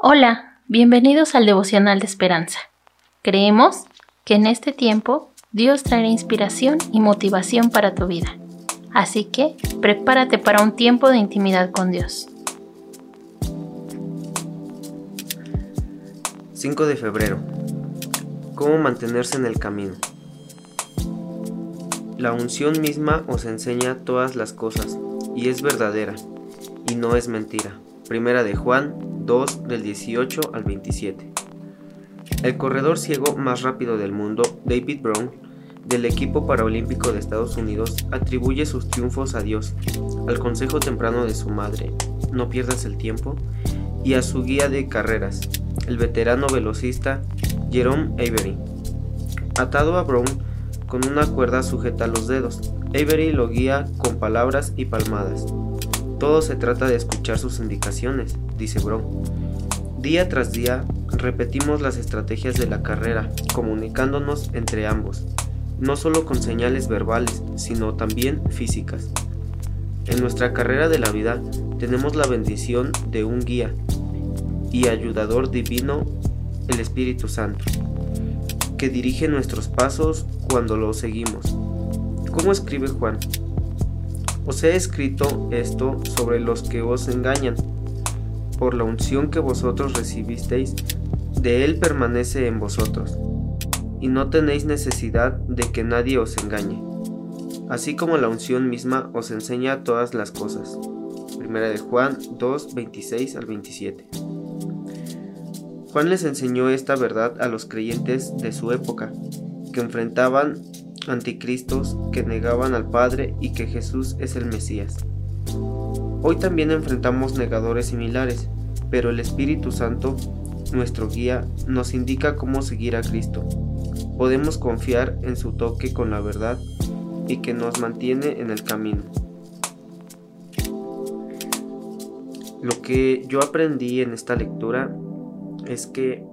Hola, bienvenidos al devocional de esperanza. Creemos que en este tiempo Dios traerá inspiración y motivación para tu vida. Así que prepárate para un tiempo de intimidad con Dios. 5 de febrero. ¿Cómo mantenerse en el camino? La unción misma os enseña todas las cosas, y es verdadera, y no es mentira. Primera de Juan 2 del 18 al 27. El corredor ciego más rápido del mundo, David Brown, del equipo paralímpico de Estados Unidos, atribuye sus triunfos a Dios, al consejo temprano de su madre, no pierdas el tiempo, y a su guía de carreras, el veterano velocista Jerome Avery. Atado a Brown con una cuerda sujeta a los dedos, Avery lo guía con palabras y palmadas. Todo se trata de escuchar sus indicaciones, dice Brown. Día tras día repetimos las estrategias de la carrera, comunicándonos entre ambos, no solo con señales verbales, sino también físicas. En nuestra carrera de la vida tenemos la bendición de un guía y ayudador divino, el Espíritu Santo, que dirige nuestros pasos cuando lo seguimos. ¿Cómo escribe Juan? Os he escrito esto sobre los que os engañan. Por la unción que vosotros recibisteis, de él permanece en vosotros, y no tenéis necesidad de que nadie os engañe. Así como la unción misma os enseña todas las cosas. Primera de Juan 2, 26 al 27. Juan les enseñó esta verdad a los creyentes de su época, que enfrentaban anticristos que negaban al Padre y que Jesús es el Mesías. Hoy también enfrentamos negadores similares, pero el Espíritu Santo, nuestro guía, nos indica cómo seguir a Cristo. Podemos confiar en su toque con la verdad y que nos mantiene en el camino. Lo que yo aprendí en esta lectura es que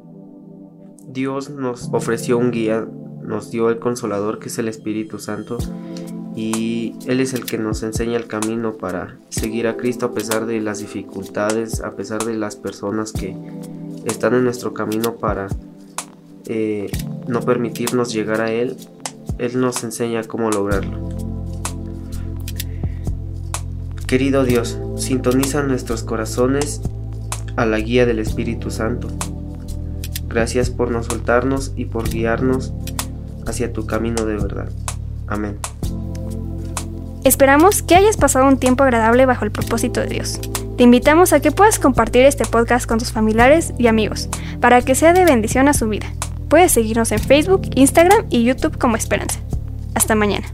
Dios nos ofreció un guía nos dio el consolador que es el Espíritu Santo y Él es el que nos enseña el camino para seguir a Cristo a pesar de las dificultades, a pesar de las personas que están en nuestro camino para eh, no permitirnos llegar a Él. Él nos enseña cómo lograrlo. Querido Dios, sintoniza nuestros corazones a la guía del Espíritu Santo. Gracias por no soltarnos y por guiarnos hacia tu camino de verdad. Amén. Esperamos que hayas pasado un tiempo agradable bajo el propósito de Dios. Te invitamos a que puedas compartir este podcast con tus familiares y amigos para que sea de bendición a su vida. Puedes seguirnos en Facebook, Instagram y YouTube como Esperanza. Hasta mañana.